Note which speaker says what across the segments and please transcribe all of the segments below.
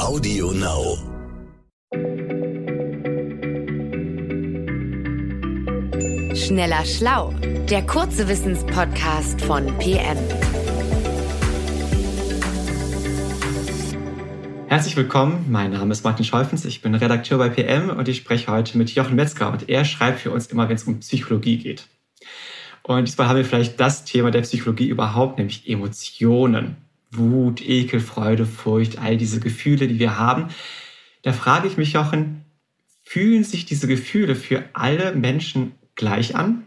Speaker 1: Audio Now.
Speaker 2: Schneller Schlau, der kurze Wissenspodcast von PM.
Speaker 3: Herzlich willkommen, mein Name ist Martin Scholfens, ich bin Redakteur bei PM und ich spreche heute mit Jochen Metzger und er schreibt für uns immer, wenn es um Psychologie geht. Und diesmal haben wir vielleicht das Thema der Psychologie überhaupt, nämlich Emotionen. Wut, Ekel, Freude, Furcht, all diese Gefühle, die wir haben. Da frage ich mich, Jochen, fühlen sich diese Gefühle für alle Menschen gleich an?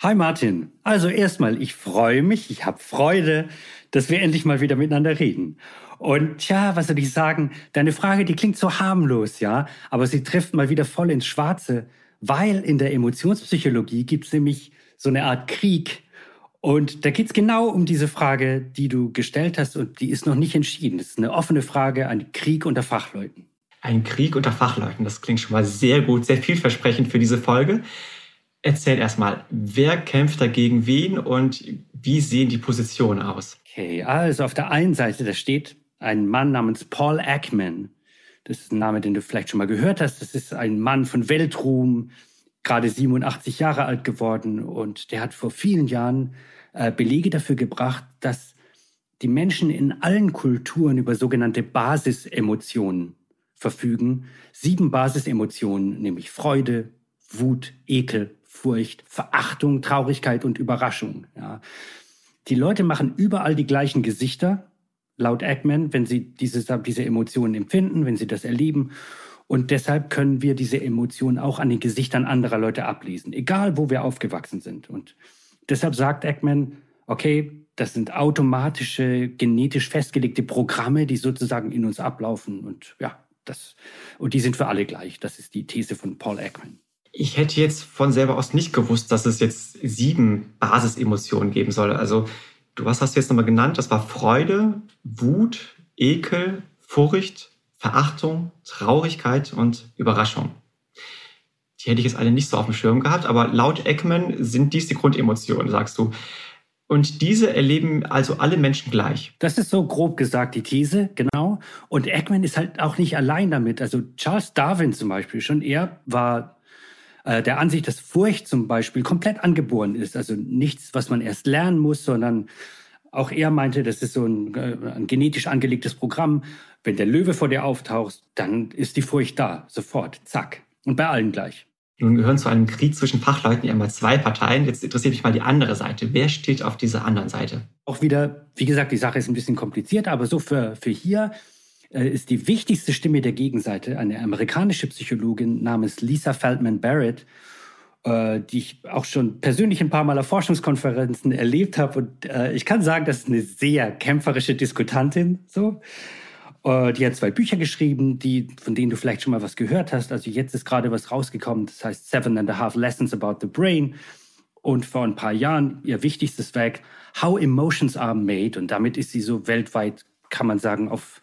Speaker 4: Hi Martin. Also erstmal, ich freue mich, ich habe Freude, dass wir endlich mal wieder miteinander reden. Und tja, was soll ich sagen? Deine Frage, die klingt so harmlos, ja, aber sie trifft mal wieder voll ins Schwarze, weil in der Emotionspsychologie gibt es nämlich so eine Art Krieg. Und da geht es genau um diese Frage, die du gestellt hast und die ist noch nicht entschieden. Das ist eine offene Frage, ein Krieg unter Fachleuten.
Speaker 3: Ein Krieg unter Fachleuten, das klingt schon mal sehr gut, sehr vielversprechend für diese Folge. Erzähl erstmal, wer kämpft dagegen wen und wie sehen die Positionen aus?
Speaker 4: Okay, also auf der einen Seite, da steht ein Mann namens Paul Ackman. Das ist ein Name, den du vielleicht schon mal gehört hast. Das ist ein Mann von Weltruhm, gerade 87 Jahre alt geworden und der hat vor vielen Jahren äh, Belege dafür gebracht, dass die Menschen in allen Kulturen über sogenannte Basisemotionen verfügen. Sieben Basisemotionen, nämlich Freude, Wut, Ekel, Furcht, Verachtung, Traurigkeit und Überraschung. Ja. Die Leute machen überall die gleichen Gesichter, laut Eggman, wenn sie diese, diese Emotionen empfinden, wenn sie das erleben. Und deshalb können wir diese Emotionen auch an den Gesichtern anderer Leute ablesen, egal wo wir aufgewachsen sind. Und deshalb sagt Eggman, okay, das sind automatische, genetisch festgelegte Programme, die sozusagen in uns ablaufen. Und ja, das, und die sind für alle gleich. Das ist die These von Paul Ekman.
Speaker 3: Ich hätte jetzt von selber aus nicht gewusst, dass es jetzt sieben Basisemotionen geben soll. Also, du, was hast du jetzt nochmal genannt? Das war Freude, Wut, Ekel, Furcht, Verachtung, Traurigkeit und Überraschung. Die hätte ich jetzt alle nicht so auf dem Schirm gehabt, aber laut Eckman sind dies die Grundemotionen, sagst du. Und diese erleben also alle Menschen gleich.
Speaker 4: Das ist so grob gesagt die These, genau. Und Eckman ist halt auch nicht allein damit. Also Charles Darwin zum Beispiel, schon er war äh, der Ansicht, dass Furcht zum Beispiel komplett angeboren ist. Also nichts, was man erst lernen muss, sondern auch er meinte, das ist so ein, äh, ein genetisch angelegtes Programm. Wenn der Löwe vor dir auftaucht, dann ist die Furcht da, sofort, zack. Und bei allen gleich.
Speaker 3: Nun gehören zu einem Krieg zwischen Fachleuten ja immer zwei Parteien. Jetzt interessiert mich mal die andere Seite. Wer steht auf dieser anderen Seite?
Speaker 4: Auch wieder, wie gesagt, die Sache ist ein bisschen kompliziert, aber so für, für hier äh, ist die wichtigste Stimme der Gegenseite eine amerikanische Psychologin namens Lisa Feldman Barrett, äh, die ich auch schon persönlich ein paar Mal auf Forschungskonferenzen erlebt habe. Und äh, ich kann sagen, das ist eine sehr kämpferische Diskutantin. So. Die hat zwei Bücher geschrieben, die, von denen du vielleicht schon mal was gehört hast. Also jetzt ist gerade was rausgekommen, das heißt Seven and a Half Lessons About the Brain. Und vor ein paar Jahren ihr wichtigstes Werk, How Emotions Are Made. Und damit ist sie so weltweit, kann man sagen, auf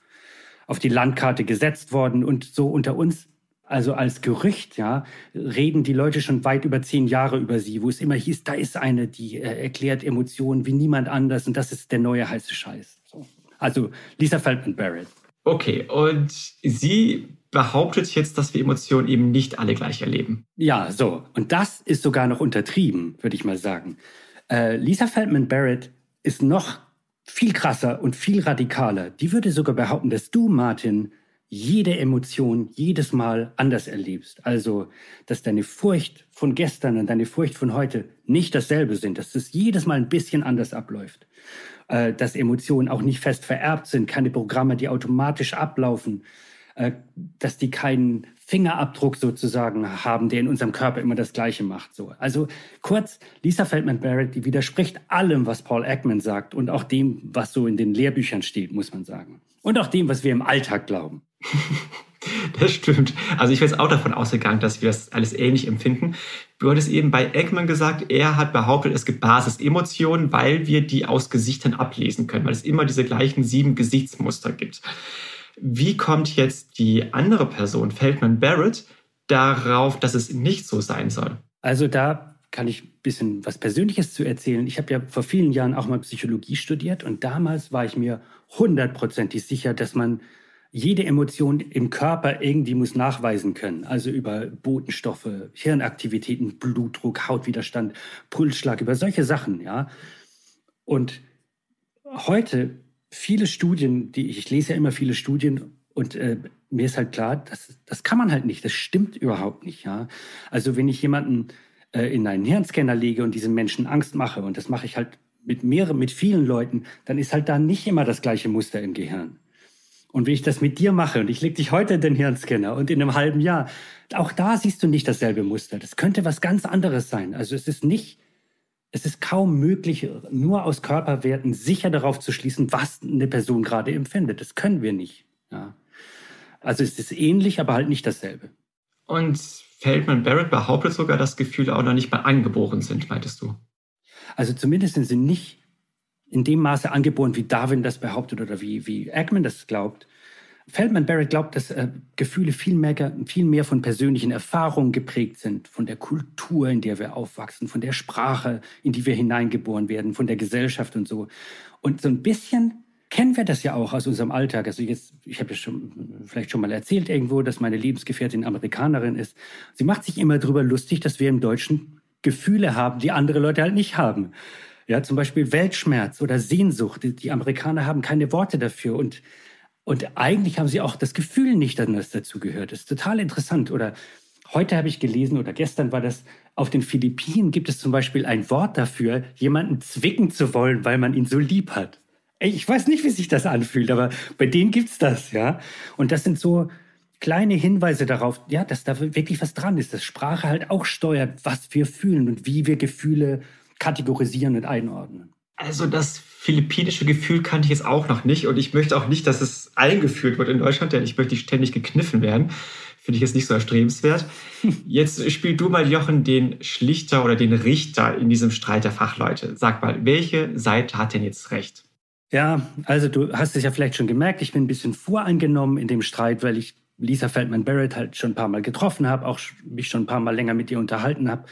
Speaker 4: auf die Landkarte gesetzt worden und so unter uns. Also als Gerücht, ja, reden die Leute schon weit über zehn Jahre über sie, wo es immer hieß, da ist eine, die äh, erklärt Emotionen wie niemand anders und das ist der neue heiße Scheiß. So. Also Lisa Feldman Barrett.
Speaker 3: Okay, und sie behauptet jetzt, dass wir Emotionen eben nicht alle gleich erleben.
Speaker 4: Ja, so. Und das ist sogar noch untertrieben, würde ich mal sagen. Äh, Lisa Feldman Barrett ist noch viel krasser und viel radikaler. Die würde sogar behaupten, dass du, Martin, jede Emotion jedes Mal anders erlebst. Also, dass deine Furcht von gestern und deine Furcht von heute nicht dasselbe sind, dass es jedes Mal ein bisschen anders abläuft. Äh, dass Emotionen auch nicht fest vererbt sind, keine Programme, die automatisch ablaufen, äh, dass die keinen Fingerabdruck sozusagen haben, der in unserem Körper immer das Gleiche macht. So. Also kurz, Lisa Feldman Barrett, die widerspricht allem, was Paul Ekman sagt und auch dem, was so in den Lehrbüchern steht, muss man sagen. Und auch dem, was wir im Alltag glauben.
Speaker 3: Das stimmt. Also ich bin jetzt auch davon ausgegangen, dass wir das alles ähnlich empfinden. Du hattest eben bei Eggman gesagt, er hat behauptet, es gibt Basisemotionen, weil wir die aus Gesichtern ablesen können, weil es immer diese gleichen sieben Gesichtsmuster gibt. Wie kommt jetzt die andere Person, Feldman Barrett, darauf, dass es nicht so sein soll?
Speaker 4: Also da kann ich ein bisschen was Persönliches zu erzählen. Ich habe ja vor vielen Jahren auch mal Psychologie studiert und damals war ich mir hundertprozentig sicher, dass man jede Emotion im Körper irgendwie muss nachweisen können. Also über Botenstoffe, Hirnaktivitäten, Blutdruck, Hautwiderstand, Pulsschlag, über solche Sachen, ja. Und heute viele Studien, die ich, lese ja immer viele Studien und äh, mir ist halt klar, das, das kann man halt nicht, das stimmt überhaupt nicht, ja. Also wenn ich jemanden äh, in einen Hirnscanner lege und diesem Menschen Angst mache und das mache ich halt mit mehreren, mit vielen Leuten, dann ist halt da nicht immer das gleiche Muster im Gehirn. Und wenn ich das mit dir mache und ich lege dich heute in den Hirnscanner und in einem halben Jahr, auch da siehst du nicht dasselbe Muster. Das könnte was ganz anderes sein. Also es ist nicht, es ist kaum möglich, nur aus Körperwerten sicher darauf zu schließen, was eine Person gerade empfindet. Das können wir nicht. Ja. Also es ist ähnlich, aber halt nicht dasselbe.
Speaker 3: Und Feldman Barrett behauptet sogar, dass Gefühle auch noch nicht mal angeboren sind, meintest du?
Speaker 4: Also zumindest sind sie nicht in dem Maße angeboren, wie Darwin das behauptet oder wie, wie Ackman das glaubt. Feldman Barrett glaubt, dass äh, Gefühle viel mehr, viel mehr von persönlichen Erfahrungen geprägt sind, von der Kultur, in der wir aufwachsen, von der Sprache, in die wir hineingeboren werden, von der Gesellschaft und so. Und so ein bisschen kennen wir das ja auch aus unserem Alltag. Also jetzt, ich habe ja schon vielleicht schon mal erzählt irgendwo, dass meine Lebensgefährtin Amerikanerin ist. Sie macht sich immer darüber lustig, dass wir im Deutschen Gefühle haben, die andere Leute halt nicht haben. Ja, zum Beispiel Weltschmerz oder Sehnsucht. Die Amerikaner haben keine Worte dafür und und eigentlich haben sie auch das Gefühl nicht, dass das dazu gehört. Das ist total interessant. Oder heute habe ich gelesen oder gestern war das, auf den Philippinen gibt es zum Beispiel ein Wort dafür, jemanden zwicken zu wollen, weil man ihn so lieb hat. Ich weiß nicht, wie sich das anfühlt, aber bei denen gibt's das, ja. Und das sind so kleine Hinweise darauf, ja, dass da wirklich was dran ist, dass Sprache halt auch steuert, was wir fühlen und wie wir Gefühle kategorisieren und einordnen.
Speaker 3: Also das philippinische Gefühl kannte ich jetzt auch noch nicht und ich möchte auch nicht, dass es eingeführt wird in Deutschland, denn ich möchte ständig gekniffen werden. Finde ich jetzt nicht so erstrebenswert. Jetzt spiel du mal, Jochen, den Schlichter oder den Richter in diesem Streit der Fachleute. Sag mal, welche Seite hat denn jetzt recht?
Speaker 4: Ja, also du hast es ja vielleicht schon gemerkt, ich bin ein bisschen voreingenommen in dem Streit, weil ich Lisa Feldman Barrett halt schon ein paar Mal getroffen habe, auch mich schon ein paar Mal länger mit ihr unterhalten habe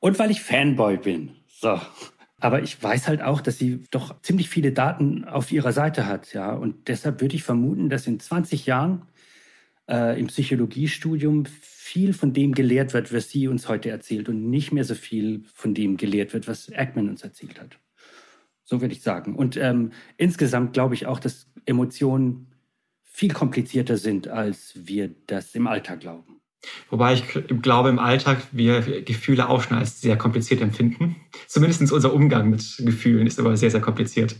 Speaker 4: und weil ich Fanboy bin. So. Aber ich weiß halt auch, dass sie doch ziemlich viele Daten auf ihrer Seite hat, ja. Und deshalb würde ich vermuten, dass in 20 Jahren äh, im Psychologiestudium viel von dem gelehrt wird, was sie uns heute erzählt und nicht mehr so viel von dem gelehrt wird, was Ackman uns erzählt hat. So würde ich sagen. Und ähm, insgesamt glaube ich auch, dass Emotionen viel komplizierter sind, als wir das im Alltag glauben.
Speaker 3: Wobei ich glaube, im Alltag wir Gefühle auch schon als sehr kompliziert empfinden. Zumindest unser Umgang mit Gefühlen ist aber sehr, sehr kompliziert.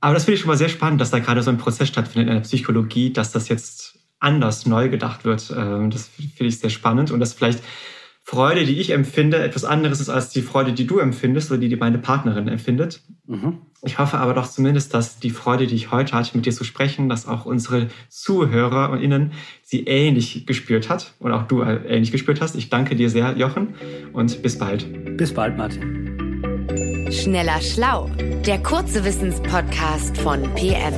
Speaker 3: Aber das finde ich schon mal sehr spannend, dass da gerade so ein Prozess stattfindet in der Psychologie, dass das jetzt anders neu gedacht wird. Ähm, das finde ich sehr spannend und dass vielleicht Freude, die ich empfinde, etwas anderes ist als die Freude, die du empfindest oder die, die meine Partnerin empfindet. Mhm. Ich hoffe aber doch zumindest, dass die Freude, die ich heute hatte, mit dir zu sprechen, dass auch unsere Zuhörer und Innen sie ähnlich gespürt hat und auch du ähnlich gespürt hast. Ich danke dir sehr, Jochen, und bis bald.
Speaker 4: Bis bald, Martin.
Speaker 2: Schneller Schlau, der kurze Wissenspodcast von PM.